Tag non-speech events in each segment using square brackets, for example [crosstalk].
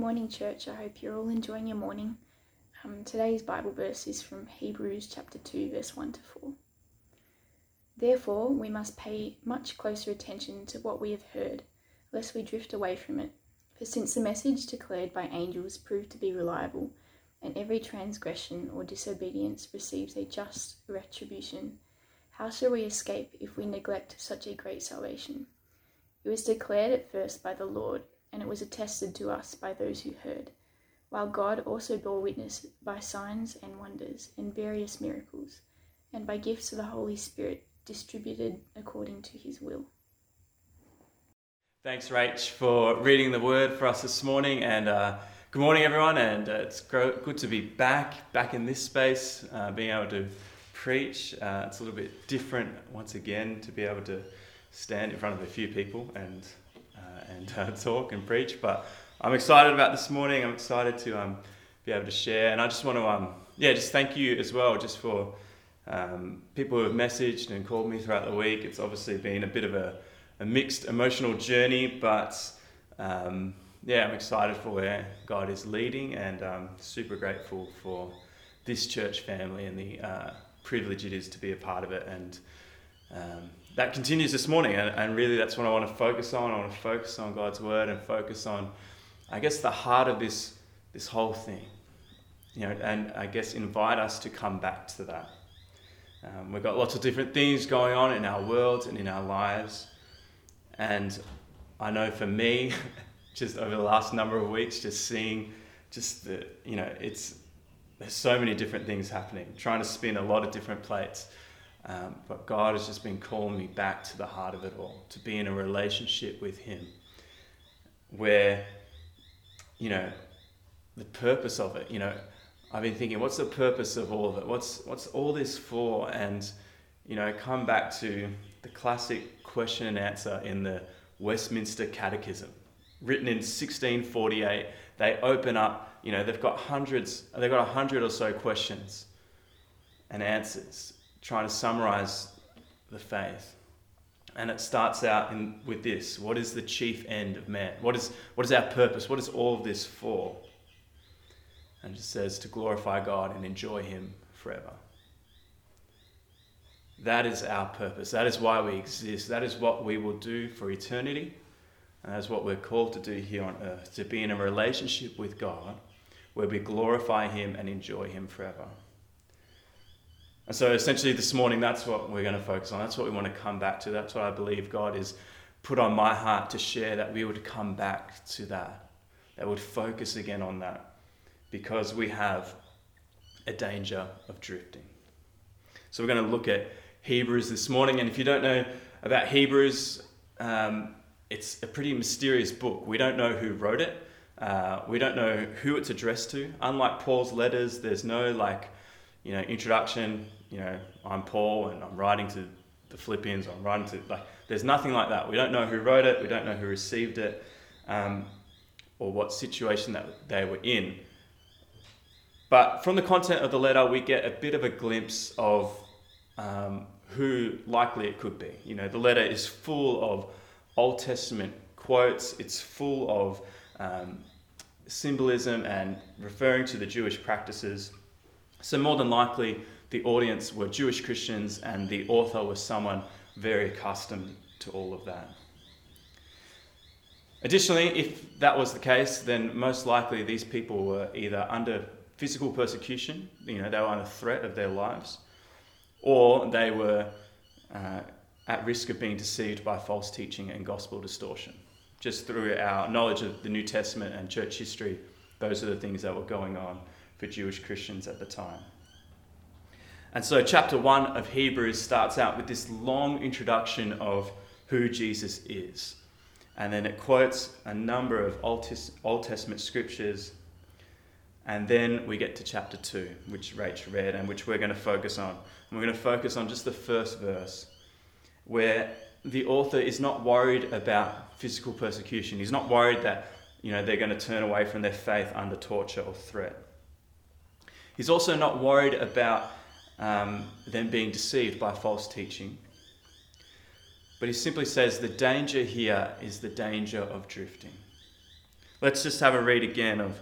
morning, church. I hope you're all enjoying your morning. Um, today's Bible verse is from Hebrews chapter 2, verse 1 to 4. Therefore, we must pay much closer attention to what we have heard, lest we drift away from it. For since the message declared by angels proved to be reliable, and every transgression or disobedience receives a just retribution, how shall we escape if we neglect such a great salvation? It was declared at first by the Lord and it was attested to us by those who heard, while God also bore witness by signs and wonders and various miracles, and by gifts of the Holy Spirit distributed according to his will. Thanks, Rach, for reading the word for us this morning. And uh, good morning, everyone. And uh, it's good to be back, back in this space, uh, being able to preach. Uh, it's a little bit different once again to be able to stand in front of a few people and and uh, [laughs] talk and preach. But I'm excited about this morning. I'm excited to um, be able to share. And I just want to, um, yeah, just thank you as well, just for um, people who have messaged and called me throughout the week. It's obviously been a bit of a, a mixed emotional journey, but um, yeah, I'm excited for where God is leading and I'm super grateful for this church family and the uh, privilege it is to be a part of it. And um, that continues this morning. And, and really, that's what I want to focus on. I want to focus on God's word and focus on, I guess, the heart of this, this whole thing. You know, and I guess invite us to come back to that. Um, we've got lots of different things going on in our world and in our lives. And I know for me, [laughs] just over the last number of weeks, just seeing just the, you know, it's, there's so many different things happening, trying to spin a lot of different plates. Um, but God has just been calling me back to the heart of it all, to be in a relationship with Him where, you know, the purpose of it, you know, I've been thinking, what's the purpose of all of it? What's, what's all this for? And, you know, come back to the classic question and answer in the Westminster Catechism, written in 1648. They open up, you know, they've got hundreds, they've got a hundred or so questions and answers trying to summarize the faith. And it starts out in, with this What is the chief end of man? What is, what is our purpose? What is all of this for? And it says to glorify God and enjoy Him forever. That is our purpose. That is why we exist. That is what we will do for eternity. And that's what we're called to do here on earth to be in a relationship with God where we glorify Him and enjoy Him forever. And so essentially this morning, that's what we're going to focus on. That's what we want to come back to. That's what I believe God has put on my heart to share, that we would come back to that, that would focus again on that, because we have a danger of drifting. So we're going to look at Hebrews this morning. And if you don't know about Hebrews, um, it's a pretty mysterious book. We don't know who wrote it. Uh, we don't know who it's addressed to. Unlike Paul's letters, there's no like, you know, introduction, you know, I'm Paul and I'm writing to the Philippians, I'm writing to, like, there's nothing like that. We don't know who wrote it, we don't know who received it, um, or what situation that they were in. But from the content of the letter, we get a bit of a glimpse of um, who likely it could be. You know, the letter is full of Old Testament quotes, it's full of um, symbolism and referring to the Jewish practices. So, more than likely, the audience were Jewish Christians and the author was someone very accustomed to all of that. Additionally, if that was the case, then most likely these people were either under physical persecution, you know, they were under threat of their lives, or they were uh, at risk of being deceived by false teaching and gospel distortion. Just through our knowledge of the New Testament and church history, those are the things that were going on for Jewish Christians at the time. And so, chapter one of Hebrews starts out with this long introduction of who Jesus is. And then it quotes a number of Old, Testament scriptures. And then we get to chapter two, which Rach read and which we're going to focus on. And we're going to focus on just the first verse, where the author is not worried about physical persecution. He's not worried that you know, they're going to turn away from their faith under torture or threat. He's also not worried about um, them being deceived by false teaching. But he simply says the danger here is the danger of drifting. Let's just have a read again of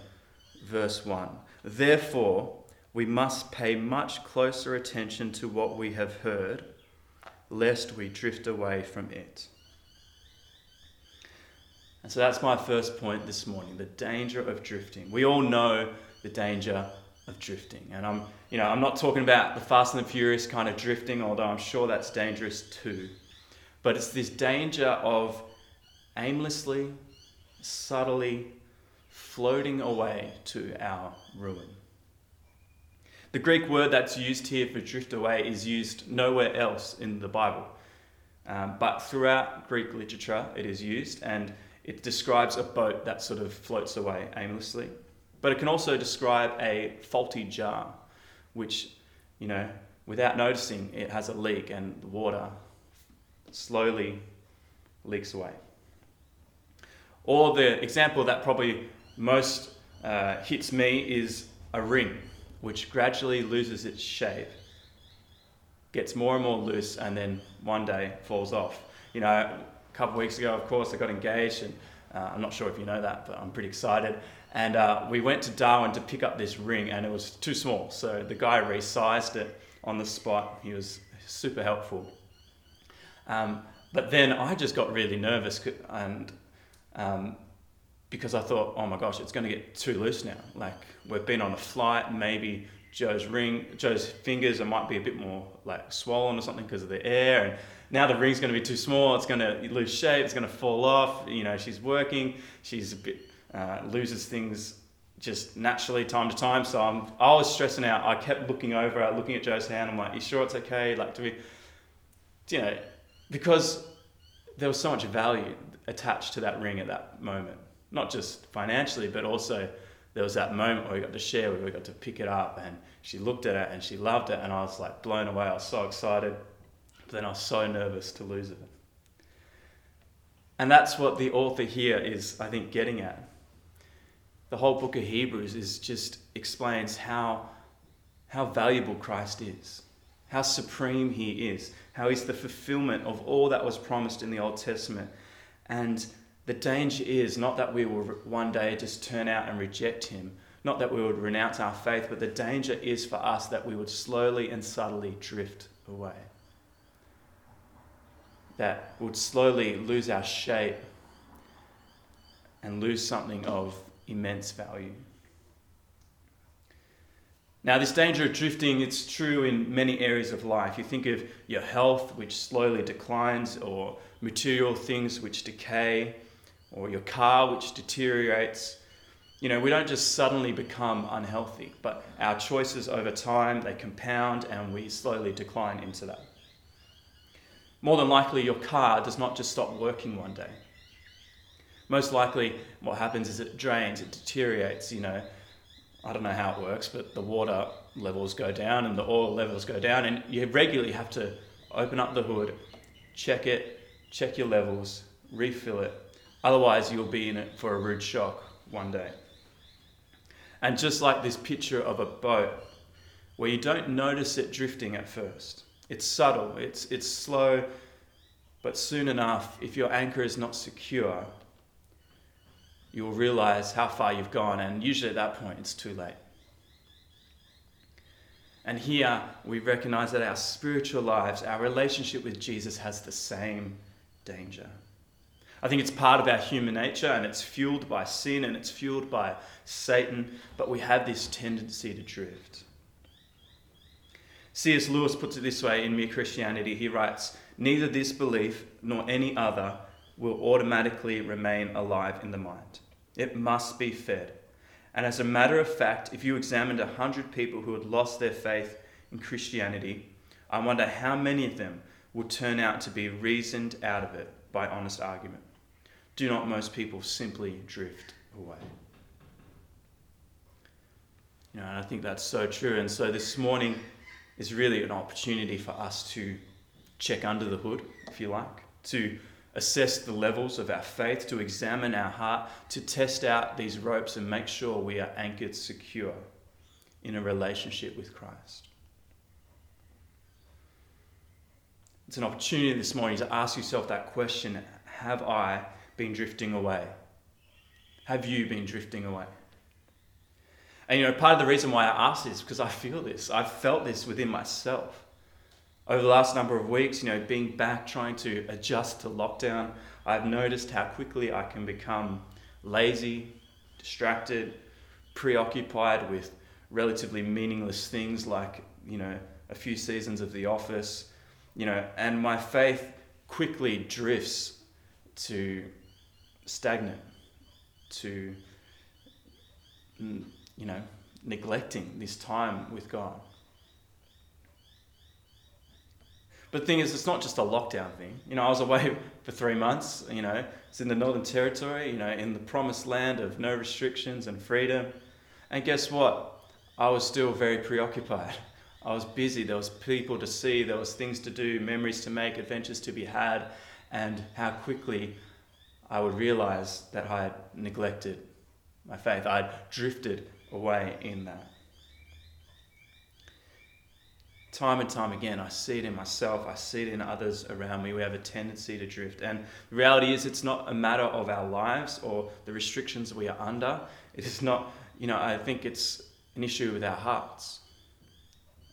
verse 1. Therefore, we must pay much closer attention to what we have heard, lest we drift away from it. And so that's my first point this morning the danger of drifting. We all know the danger of drifting. And I'm, you know, I'm not talking about the Fast and the Furious kind of drifting, although I'm sure that's dangerous too. But it's this danger of aimlessly, subtly floating away to our ruin. The Greek word that's used here for drift away is used nowhere else in the Bible. Um, but throughout Greek literature, it is used, and it describes a boat that sort of floats away aimlessly. But it can also describe a faulty jar, which, you know, without noticing, it has a leak and the water slowly leaks away. Or the example that probably most uh, hits me is a ring, which gradually loses its shape, gets more and more loose, and then one day falls off. You know, a couple of weeks ago, of course, I got engaged, and uh, I'm not sure if you know that, but I'm pretty excited. And uh, we went to Darwin to pick up this ring, and it was too small. So the guy resized it on the spot. He was super helpful. Um, but then I just got really nervous, and um, because I thought, oh my gosh, it's going to get too loose now. Like we've been on a flight, maybe Joe's ring, Joe's fingers, it might be a bit more like swollen or something because of the air, and now the ring's going to be too small. It's going to lose shape. It's going to fall off. You know, she's working. She's a bit uh, loses things just naturally time to time. So I'm, I was stressing out. I kept looking over, looking at Joe's hand. I'm like, "You sure it's okay?" Like, do we, you know, because there was so much value attached to that ring at that moment, not just financially, but also there was that moment where we got to share, where we got to pick it up, and she looked at it and she loved it, and I was like blown away. I was so excited, but then I was so nervous to lose it. And that's what the author here is, I think, getting at the whole book of Hebrews is just explains how, how valuable Christ is, how supreme he is, how he's the fulfillment of all that was promised in the Old Testament. And the danger is not that we will one day just turn out and reject him, not that we would renounce our faith, but the danger is for us that we would slowly and subtly drift away. That would slowly lose our shape and lose something of immense value. Now, this danger of drifting, it's true in many areas of life. You think of your health, which slowly declines, or material things which decay, or your car, which deteriorates. You know, we don't just suddenly become unhealthy, but our choices over time, they compound and we slowly decline into that. More than likely, your car does not just stop working one day most likely what happens is it drains, it deteriorates, you know. I don't know how it works, but the water levels go down and the oil levels go down, and you regularly have to open up the hood, check it, check your levels, refill it. Otherwise, you'll be in it for a rude shock one day. And just like this picture of a boat, where you don't notice it drifting at first, it's subtle, it's, it's slow, but soon enough, if your anchor is not secure, you will realize how far you've gone, and usually at that point, it's too late. And here we recognize that our spiritual lives, our relationship with Jesus, has the same danger. I think it's part of our human nature and it's fueled by sin and it's fueled by Satan, but we have this tendency to drift. C.S. Lewis puts it this way in Mere Christianity. He writes Neither this belief nor any other will automatically remain alive in the mind. It must be fed. And as a matter of fact, if you examined 100 people who had lost their faith in Christianity, I wonder how many of them would turn out to be reasoned out of it by honest argument. Do not most people simply drift away? You know, and I think that's so true. And so this morning is really an opportunity for us to check under the hood, if you like, to assess the levels of our faith, to examine our heart, to test out these ropes and make sure we are anchored secure in a relationship with Christ. It's an opportunity this morning to ask yourself that question Have I been drifting away? Have you been drifting away? And you know, part of the reason why I ask this because I feel this. I've felt this within myself. Over the last number of weeks, you know, being back trying to adjust to lockdown, I've noticed how quickly I can become lazy, distracted, preoccupied with relatively meaningless things like, you know, a few seasons of The Office, you know, and my faith quickly drifts to stagnant, to mm, you know, neglecting this time with God. But the thing is, it's not just a lockdown thing. You know, I was away [laughs] for three months, you know, it's in the Northern Territory, you know, in the promised land of no restrictions and freedom. And guess what? I was still very preoccupied. [laughs] I was busy. There was people to see, there was things to do, memories to make, adventures to be had, and how quickly I would realize that I had neglected my faith. I'd drifted away in that. Time and time again, I see it in myself, I see it in others around me. We have a tendency to drift. And the reality is, it's not a matter of our lives or the restrictions we are under. It is not, you know, I think it's an issue with our hearts.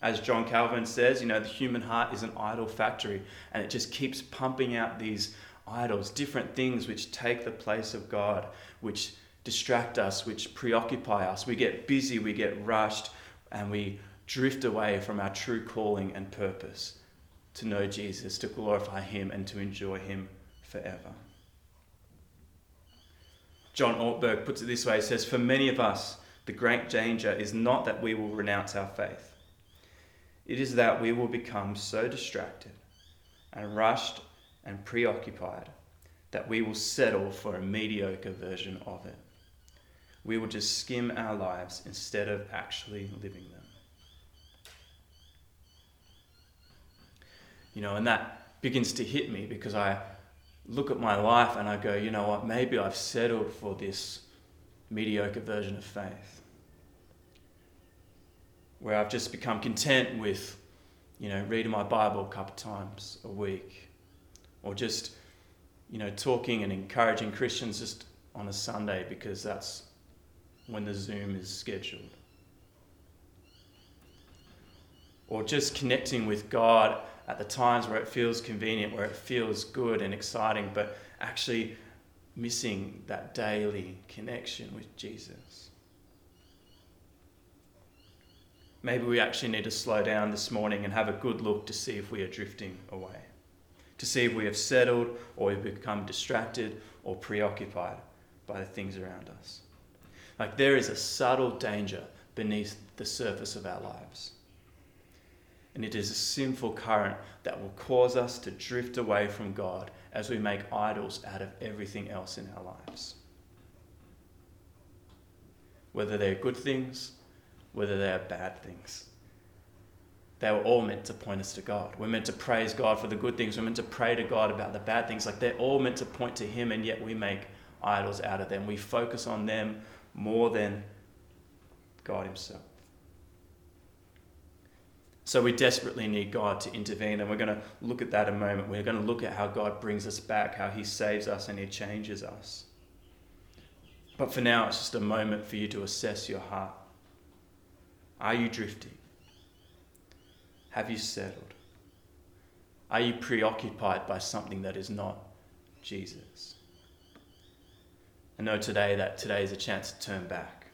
As John Calvin says, you know, the human heart is an idol factory and it just keeps pumping out these idols, different things which take the place of God, which distract us, which preoccupy us. We get busy, we get rushed, and we drift away from our true calling and purpose to know Jesus, to glorify Him, and to enjoy Him forever. John Ortberg puts it this way he says, For many of us, the great danger is not that we will renounce our faith, it is that we will become so distracted and rushed and preoccupied that we will settle for a mediocre version of it we will just skim our lives instead of actually living them. You know, and that begins to hit me because I look at my life and I go, you know what, maybe I've settled for this mediocre version of faith. Where I've just become content with, you know, reading my Bible a couple times a week. Or just, you know, talking and encouraging Christians just on a Sunday because that's when the Zoom is scheduled. Or just connecting with God at the times where it feels convenient, where it feels good and exciting, but actually missing that daily connection with Jesus. Maybe we actually need to slow down this morning and have a good look to see if we are drifting away, to see if we have settled or we've become distracted or preoccupied by the things around us. Like there is a subtle danger beneath the surface of our lives. And it is a sinful current that will cause us to drift away from God as we make idols out of everything else in our lives. Whether they're good things, whether they are bad things. They were all meant to point us to God. We're meant to praise God for the good things. We're meant to pray to God about the bad things. Like they're all meant to point to Him, and yet we make idols out of them. We focus on them more than God Himself. So we desperately need God to intervene, and we're going to look at that a moment. We're going to look at how God brings us back, how He saves us, and He changes us. But for now, it's just a moment for you to assess your heart. Are you drifting? Have you settled? Are you preoccupied by something that is not Jesus? I know today that today is a chance to turn back,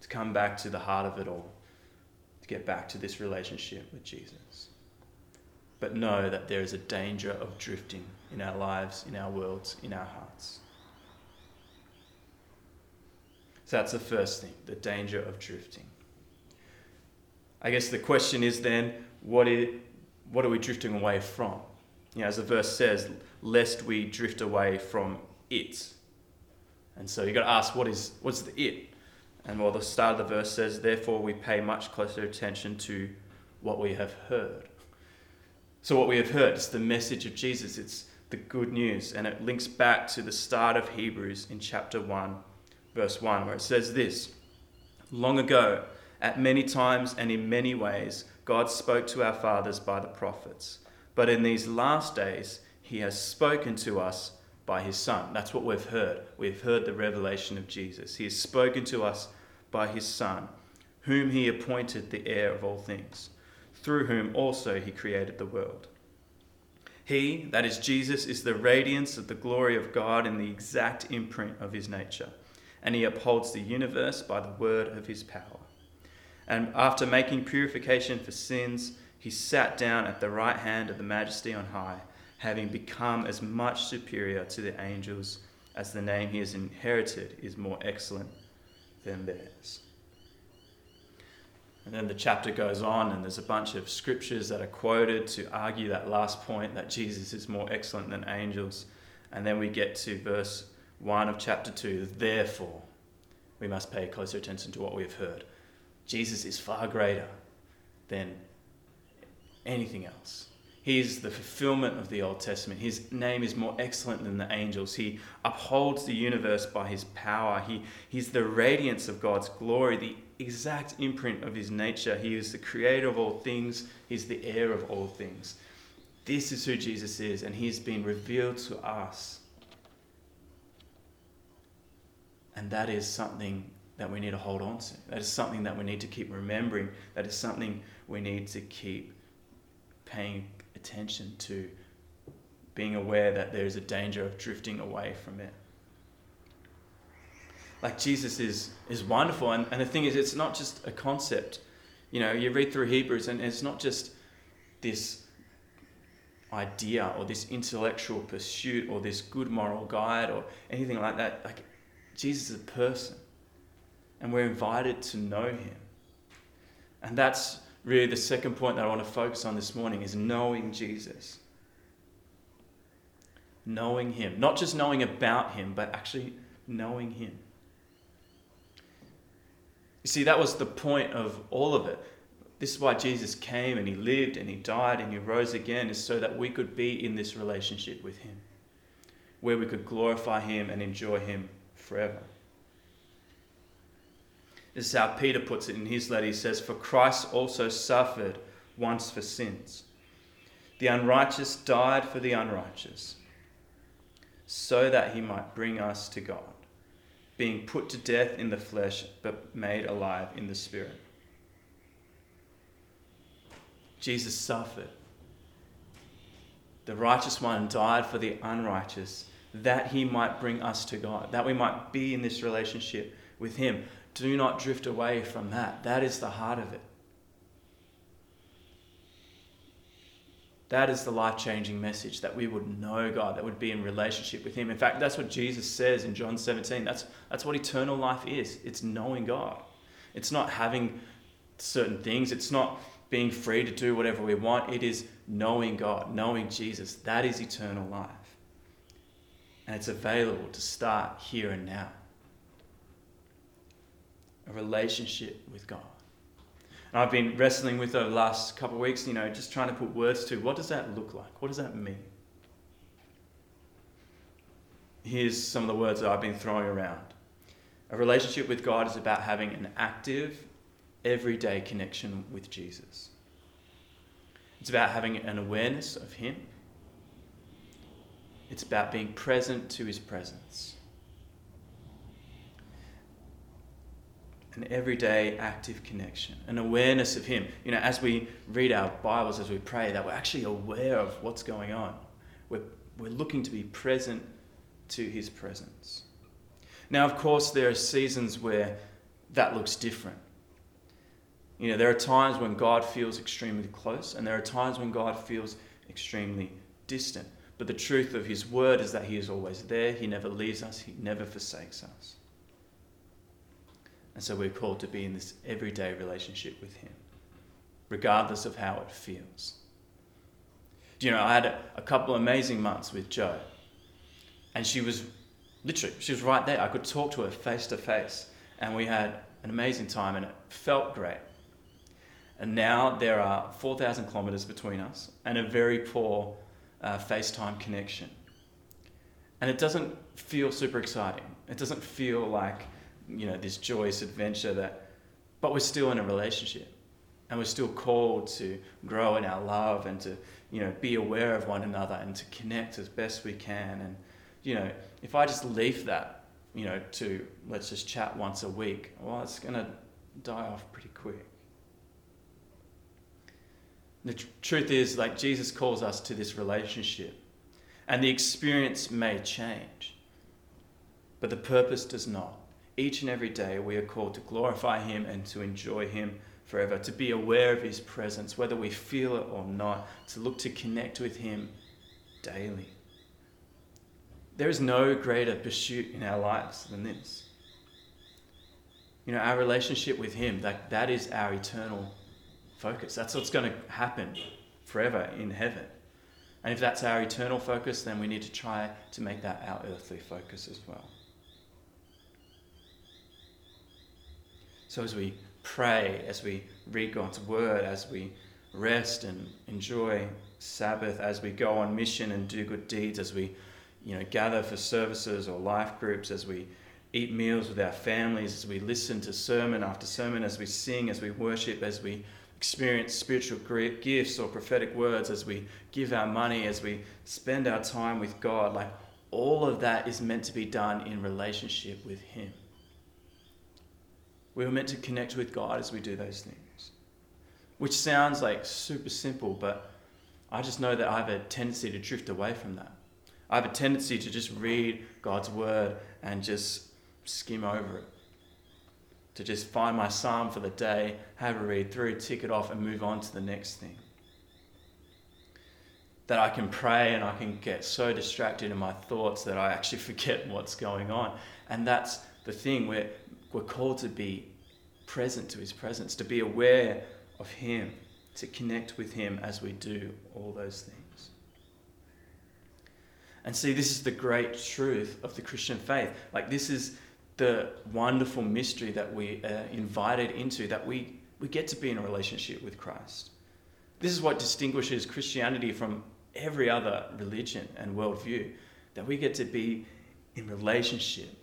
to come back to the heart of it all, get back to this relationship with Jesus. But know that there is a danger of drifting in our lives, in our worlds, in our hearts. So that's the first thing, the danger of drifting. I guess the question is then, what, is, what are we drifting away from? You know, as the verse says, lest we drift away from it. And so you've got to ask, what is what's the it? And well, the start of the verse says, therefore we pay much closer attention to what we have heard. So what we have heard is the message of Jesus. It's the good news, and it links back to the start of Hebrews in chapter one, verse one, where it says this: Long ago, at many times and in many ways, God spoke to our fathers by the prophets, but in these last days, He has spoken to us by his Son. That's what we've heard. We've heard the revelation of Jesus. He has spoken to us by his Son, whom he appointed the heir of all things, through whom also he created the world. He, that is Jesus, is the radiance of the glory of God in the exact imprint of his nature, and he upholds the universe by the word of his power. And after making purification for sins, he sat down at the right hand of the majesty on high, having become as much superior to the angels as the name he has inherited is more excellent than theirs. And then the chapter goes on, and there's a bunch of scriptures that are quoted to argue that last point that Jesus is more excellent than angels. And then we get to verse 1 of chapter 2 Therefore, we must pay closer attention to what we've heard. Jesus is far greater than anything else. He is the fulfillment of the Old Testament. His name is more excellent than the angels. He upholds the universe by his power. He, he's the radiance of God's glory, the exact imprint of his nature. He is the creator of all things, he's the heir of all things. This is who Jesus is, and he's been revealed to us. And that is something that we need to hold on to. That is something that we need to keep remembering. That is something we need to keep paying attention to, being aware that there is a danger of drifting away from it. Like Jesus is, is wonderful. And, and the thing is, it's not just a concept. You know, you read through Hebrews, and it's not just this idea or this intellectual pursuit or this good moral guide or anything like that. Like, Jesus is a person and we're invited to know him. And that's really the second point that I want to focus on this morning is knowing Jesus. Knowing him, not just knowing about him, but actually knowing him. You see, that was the point of all of it. This is why Jesus came and he lived and he died and he rose again, is so that we could be in this relationship with him, where we could glorify him and enjoy him forever. This is how Peter puts it in his letter. He says, For Christ also suffered once for sins. The unrighteous died for the unrighteous, so that he might bring us to God, being put to death in the flesh, but made alive in the spirit. Jesus suffered. The righteous one died for the unrighteous, that he might bring us to God, that we might be in this relationship with him. Do not drift away from that. That is the heart of it. That is the life changing message that we would know God, that would be in relationship with Him. In fact, that's what Jesus says in John 17. That's, that's what eternal life is it's knowing God. It's not having certain things, it's not being free to do whatever we want. It is knowing God, knowing Jesus. That is eternal life. And it's available to start here and now a relationship with God. And I've been wrestling with over the last couple of weeks, you know, just trying to put words to what does that look like? What does that mean? Here's some of the words that I've been throwing around. A relationship with God is about having an active, everyday connection with Jesus. It's about having an awareness of Him. It's about being present to His presence. An everyday active connection, an awareness of Him. You know, as we read our Bibles, as we pray, that we're actually aware of what's going on. We're, we're looking to be present to His presence. Now, of course, there are seasons where that looks different. You know, there are times when God feels extremely close, and there are times when God feels extremely distant. But the truth of His Word is that He is always there, He never leaves us, He never forsakes us. And so we're called to be in this everyday relationship with Him, regardless of how it feels. Do you know, I had a, a couple of amazing months with Joe, and she was literally, she was right there. I could talk to her face to face, and we had an amazing time, and it felt great. And now there are 4,000 kilometres between us and a very poor uh, FaceTime connection. And it doesn't feel super exciting. It doesn't feel like you know, this joyous adventure that, but we're still in a relationship and we're still called to grow in our love and to, you know, be aware of one another and to connect as best we can and you know, if I just leave that, you know, to let's just chat once a week, well, it's going to die off pretty quick. The tr- truth is, like, Jesus calls us to this relationship, and the experience may change, but the purpose does not. Each and every day, we are called to glorify Him and to enjoy Him forever, to be aware of His presence, whether we feel it or not, to look to connect with Him daily. There is no greater pursuit in our lives than this. You know, our relationship with Him, that, that is our eternal focus. That's what's going to happen forever in heaven. And if that's our eternal focus, then we need to try to make that our earthly focus as well. So as we pray, as we read God's word, as we rest and enjoy Sabbath, as we go on mission and do good deeds, as we you know, gather for services or life groups, as we eat meals with our families, as we listen to sermon after sermon, as we sing, as we worship, as we experience spiritual gifts or prophetic words, as we give our money, as we spend our time with God, like all of that is meant to be done in relationship with Him. We were meant to connect with God as we do those things, which sounds like super simple, but I just know that I have a tendency to drift away from that. I have a tendency to just read God's word and just skim over it to just find my psalm for the day, have a read through, tick it off, and move on to the next thing. That I can pray and I can get so distracted in my thoughts that I actually [laughs] forget what's going on. And that's the thing, we're, we're called to be present to His presence, to be aware of Him, to connect with Him as we do all those things. And see, this is the great truth of the Christian faith. Like, this is the wonderful mystery that we are invited into, that we, we get to be in a relationship with Christ. This is what distinguishes Christianity from every other religion and worldview, that we get to be in relationship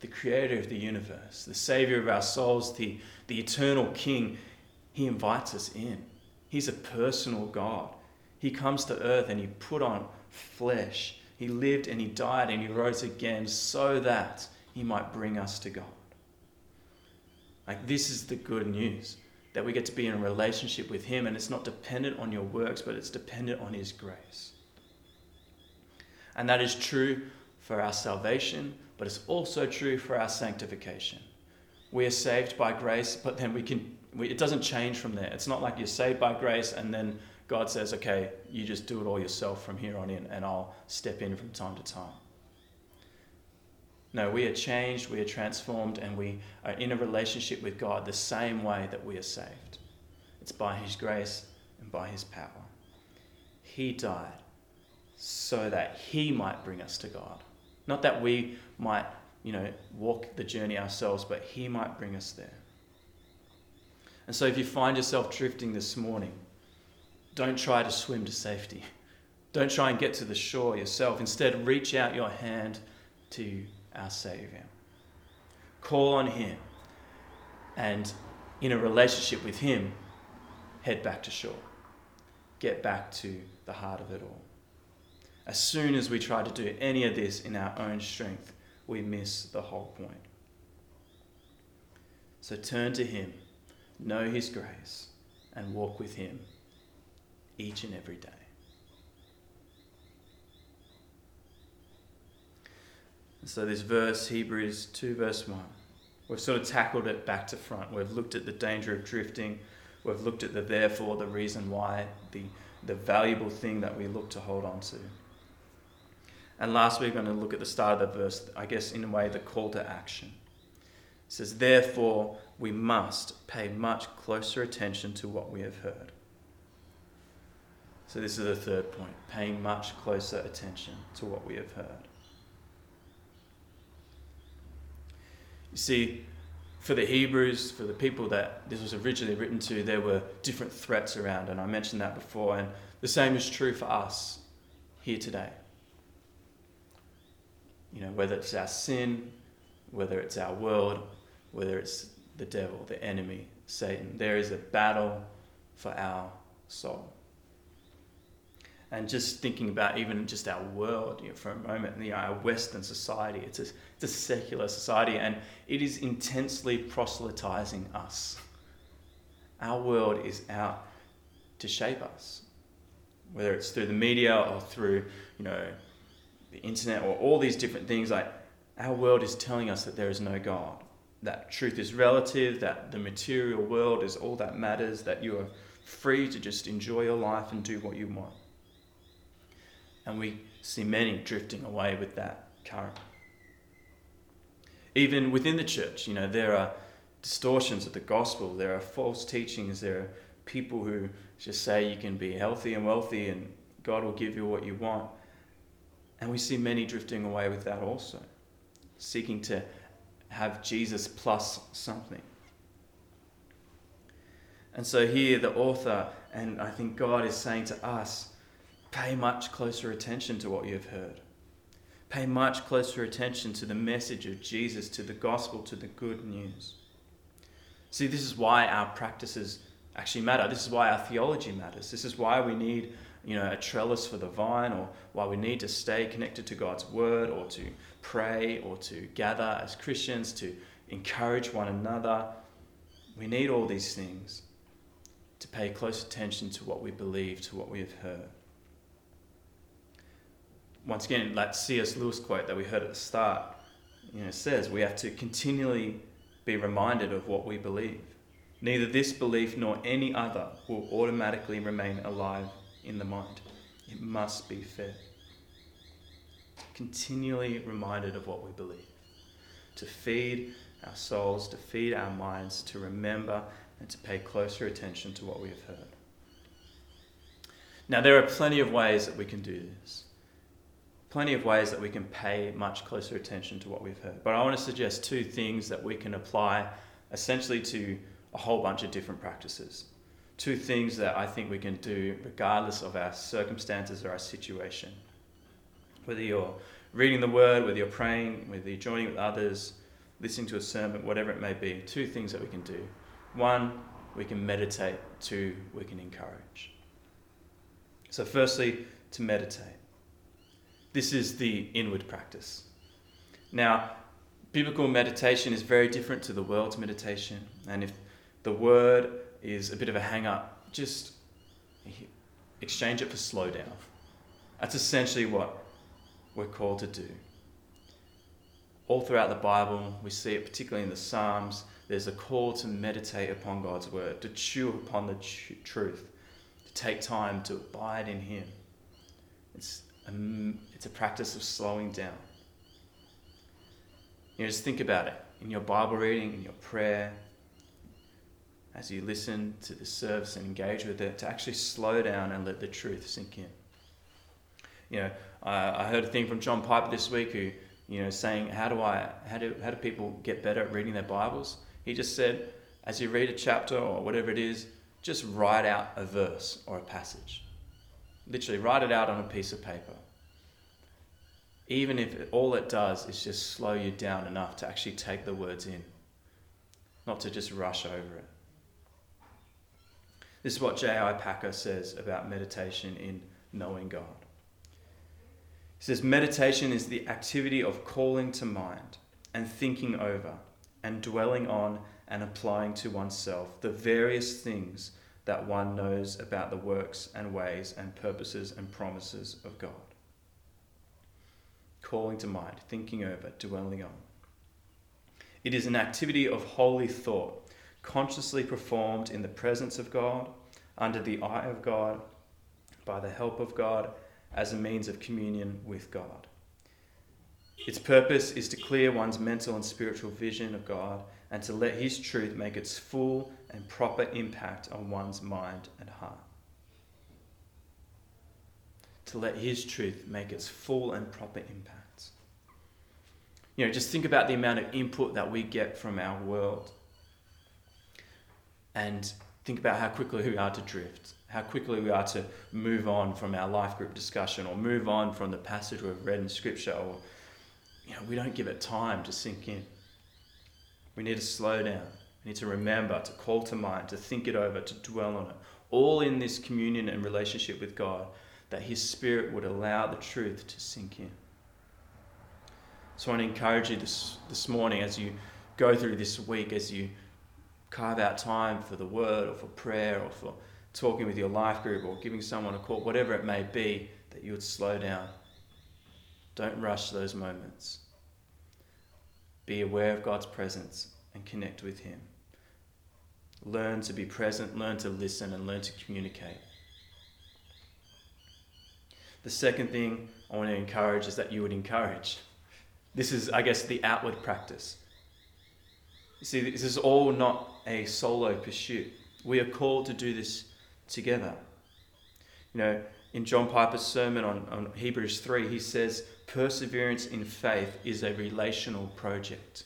with the creator of the universe, the savior of our souls, the, the eternal king. He invites us in. He's a personal God. He comes to earth and he put on flesh he lived and he died and he rose again so that he might bring us to God. Like, this is the good news that we get to be in a relationship with him, and it's not dependent on your works, but it's dependent on his grace. And that is true for our salvation, but it's also true for our sanctification. We are saved by grace, but then we can, we, it doesn't change from there. It's not like you're saved by grace and then God says, okay, you just do it all yourself from here on in, and I'll step in from time to time. No, we are changed, we are transformed, and we are in a relationship with God the same way that we are saved. It's by His grace and by His power. He died so that He might bring us to God. Not that we might, you know, walk the journey ourselves, but He might bring us there. And so if you find yourself drifting this morning, don't try to swim to safety. [laughs] Don't try and get to the shore yourself. Instead, reach out your hand to our Savior. Call on Him. And in a relationship with Him, head back to shore. Get back to the heart of it all. As soon as we try to do any of this in our own strength, we miss the whole point. So turn to Him, know His grace, and walk with Him each and every day. so, this verse, Hebrews 2, verse 1, we've sort of tackled it back to front. We've looked at the danger of drifting, we've looked at the therefore, the reason why, the, the valuable thing that we look to hold on to. And last we're going to look at the start of the verse, I guess, in a way, the call to action. It says, Therefore, we must pay much closer attention to what we have heard so, this is the third point paying much closer attention to what we have heard. You see, for the Hebrews, for the people that this was originally written to, there were different threats around, and I mentioned that before, and the same is true for us here today. You know, whether it's our sin, whether it's our world, whether it's the devil, the enemy, Satan, there is a battle for our soul. And just thinking about even just our world you know, for a moment, you know, our Western society, it's a, it's a secular society and it is intensely proselytizing us. Our world is out to shape us, whether it's through the media or through, you know, the internet or all these different things. Like our world is telling us that there is no God, that truth is relative, that the material world is all that matters, that you are free to just enjoy your life and do what you want. And we see many drifting away with that current. Even within the church, you know, there are distortions of the gospel, there are false teachings, there are people who just say you can be healthy and wealthy and God will give you what you want. And we see many drifting away with that also, seeking to have Jesus plus something. And so here the author, and I think God is saying to us, pay much closer attention to what you've heard. Pay much closer attention to the message of Jesus, to the gospel, to the good news. See, this is why our practices actually matter. This is why our theology matters. This is why we need, you know, a trellis for the vine, or why we need to stay connected to God's word, or to pray, or to gather as Christians, to encourage one another. We need all these things to pay close attention to what we believe, to what we have heard. Once again, that C.S. Lewis quote that we heard at the start, you know, says we have to continually be reminded of what we believe. Neither this belief nor any other will automatically remain alive in the mind. It must be fed. Continually reminded of what we believe. To feed our souls, to feed our minds, to remember and to pay closer attention to what we have heard. Now, there are plenty of ways that we can do this. Plenty of ways that we can pay much closer attention to what we've heard. But I want to suggest two things that we can apply essentially to a whole bunch of different practices. Two things that I think we can do regardless of our circumstances or our situation. Whether you're reading the word, whether you're praying, whether you're joining with others, listening to a sermon, whatever it may be, two things that we can do. One, we can meditate. Two, we can encourage. So, firstly, to meditate. This is the inward practice. Now, biblical meditation is very different to the world's meditation. And if the word is a bit of a hang up, just exchange it for slow down. That's essentially what we're called to do. All throughout the Bible, we see it particularly in the Psalms, there's a call to meditate upon God's word, to chew upon the tr- truth, to take time to abide in Him. It's a, it's a practice of slowing down. You know, just think about it in your Bible reading, in your prayer, as you listen to the service and engage with it, to actually slow down and let the truth sink in. You know, I, I heard a thing from John Piper this week who, you know, saying, how do I, how do, how do people get better at reading their Bibles? He just said, as you read a chapter or whatever it is, just write out a verse or a passage. Literally, write it out on a piece of paper. Even if all it does is just slow you down enough to actually take the words in, not to just rush over it. This is what J.I. Packer says about meditation in knowing God. He says, Meditation is the activity of calling to mind and thinking over and dwelling on and applying to oneself the various things that one knows about the works and ways and purposes and promises of God. Calling to mind, thinking over, dwelling on. It is an activity of holy thought, consciously performed in the presence of God, under the eye of God, by the help of God, as a means of communion with God. Its purpose is to clear one's mental and spiritual vision of God and to let His truth make its full and proper impact on one's mind and heart. To let His truth make its full and proper impact. You know, just think about the amount of input that we get from our world. And think about how quickly we are to drift, how quickly we are to move on from our life group discussion or move on from the passage we've read in Scripture or you know, we don't give it time to sink in. We need to slow down. We need to remember, to call to mind, to think it over, to dwell on it. All in this communion and relationship with God that His Spirit would allow the truth to sink in. So I want to encourage you this, this morning as you go through this week, as you carve out time for the word or for prayer or for talking with your life group or giving someone a call, whatever it may be, that you would slow down. Don't rush those moments. Be aware of God's presence and connect with Him. Learn to be present, learn to listen, and learn to communicate. The second thing I want to encourage is that you would encourage. This is, I guess, the outward practice. You see, this is all not a solo pursuit. We are called to do this together. You know, in John Piper's sermon on, on Hebrews 3, he says, Perseverance in faith is a relational project.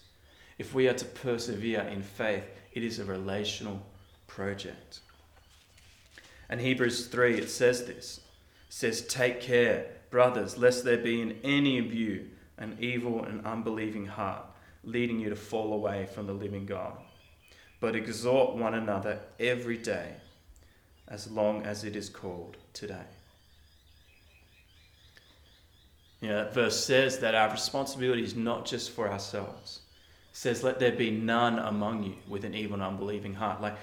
If we are to persevere in faith, it is a relational project. And Hebrews 3, it says this it says, Take care, brothers, lest there be in any of you an evil and unbelieving heart, leading you to fall away from the living God. But exhort one another every day, as long as it is called today. You know, that verse says that our responsibility is not just for ourselves. It says, Let there be none among you with an evil and unbelieving heart. Like,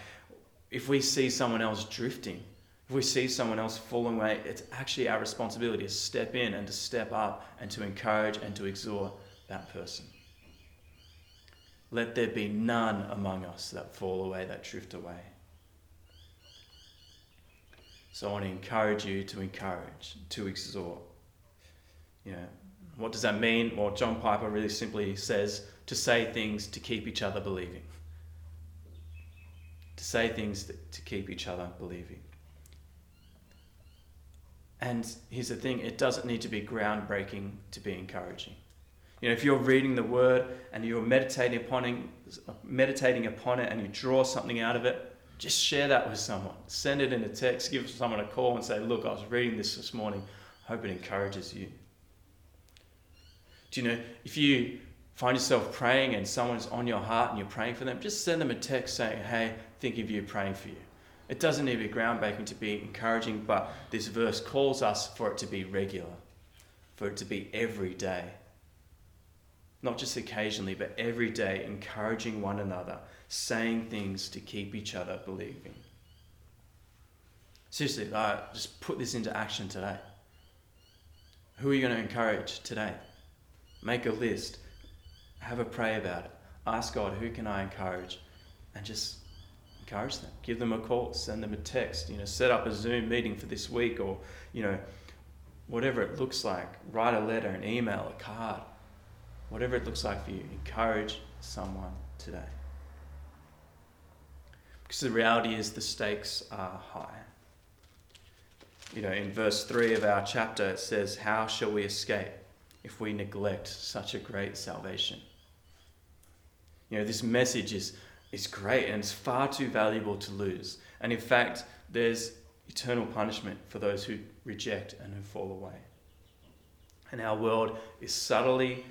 if we see someone else drifting, if we see someone else falling away, it's actually our responsibility to step in and to step up and to encourage and to exhort that person. Let there be none among us that fall away, that drift away. So I want to encourage you to encourage, to exhort. You know, what does that mean? Well, John Piper really simply says to say things to keep each other believing. To say things to keep each other believing. And here's the thing it doesn't need to be groundbreaking to be encouraging. You know, if you're reading the word and you're meditating upon it, meditating upon it and you draw something out of it, just share that with someone. Send it in a text, give someone a call and say, Look, I was reading this this morning. I hope it encourages you. Do you know, if you find yourself praying and someone's on your heart and you're praying for them, just send them a text saying, Hey, think of you praying for you. It doesn't need to be groundbreaking to be encouraging, but this verse calls us for it to be regular, for it to be every day. Not just occasionally, but every day, encouraging one another, saying things to keep each other believing. Seriously, uh, just put this into action today. Who are you going to encourage today? Make a list, have a pray about it. Ask God, who can I encourage? And just encourage them. Give them a call, send them a text, you know, set up a Zoom meeting for this week or, you know, whatever it looks like. Write a letter, an email, a card. Whatever it looks like for you, encourage someone today. Because the reality is the stakes are high. You know, in verse 3 of our chapter, it says, How shall we escape if we neglect such a great salvation? You know, this message is, is great and it's far too valuable to lose. And in fact, there's eternal punishment for those who reject and who fall away. And our world is subtly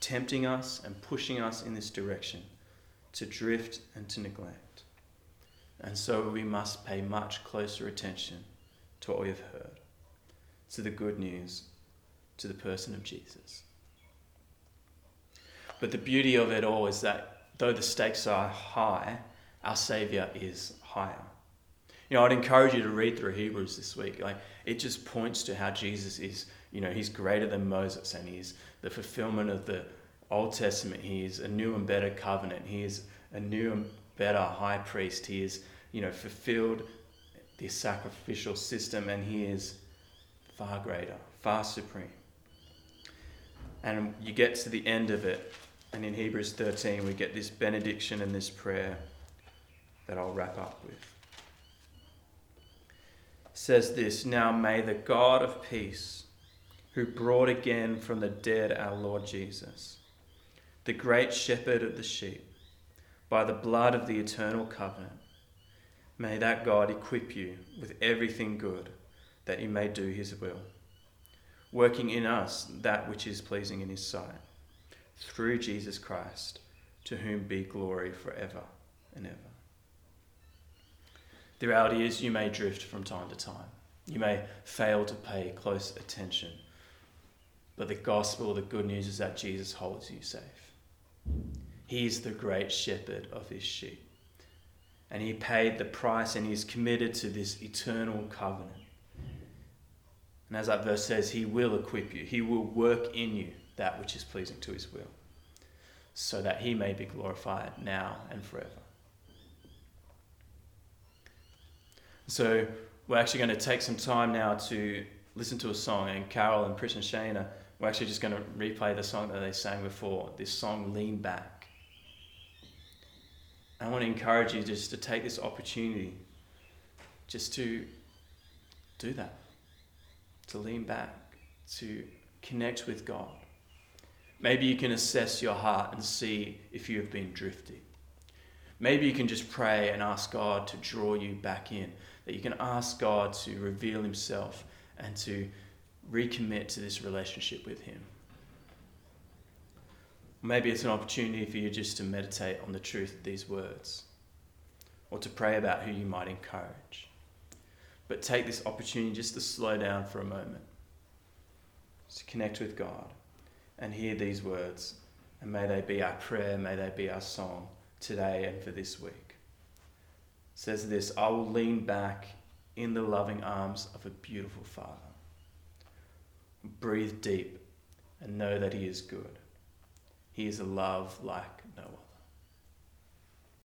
tempting us and pushing us in this direction to drift and to neglect. And so we must pay much closer attention to what we have heard, to the good news, to the person of Jesus. But the beauty of it all is that though the stakes are high, our Saviour is higher. You know, I'd encourage you to read through Hebrews this week. Like, it just points to how Jesus is, you know, he's greater than Moses and he's the fulfillment of the Old Testament. He is a new and better covenant. He is a new and better high priest. He is, you know, fulfilled the sacrificial system and he is far greater, far supreme. And you get to the end of it, and in Hebrews 13, we get this benediction and this prayer that I'll wrap up with. It says this Now may the God of peace, who brought again from the dead our Lord Jesus, the great shepherd of the sheep, by the blood of the eternal covenant, may that God equip you with everything good that you may do his will, working in us that which is pleasing in his sight through Jesus Christ, to whom be glory forever and ever. The reality is, you may drift from time to time. You may fail to pay close attention, but the gospel, the good news is that Jesus holds you safe. He's the great shepherd of his sheep. And he paid the price and he's committed to this eternal covenant. And as that verse says, he will equip you, he will work in you that which is pleasing to his will, so that he may be glorified now and forever. So, we're actually going to take some time now to listen to a song, and Carol and Chris and Shana, we're actually just going to replay the song that they sang before this song, Lean Back. I want to encourage you just to take this opportunity just to do that, to lean back, to connect with God. Maybe you can assess your heart and see if you have been drifting. Maybe you can just pray and ask God to draw you back in, that you can ask God to reveal Himself and to recommit to this relationship with Him. Maybe it's an opportunity for you just to meditate on the truth of these words or to pray about who you might encourage. But take this opportunity just to slow down for a moment, to connect with God and hear these words. And may they be our prayer, may they be our song today and for this week. It says this I will lean back in the loving arms of a beautiful Father. Breathe deep and know that He is good. He is a love like.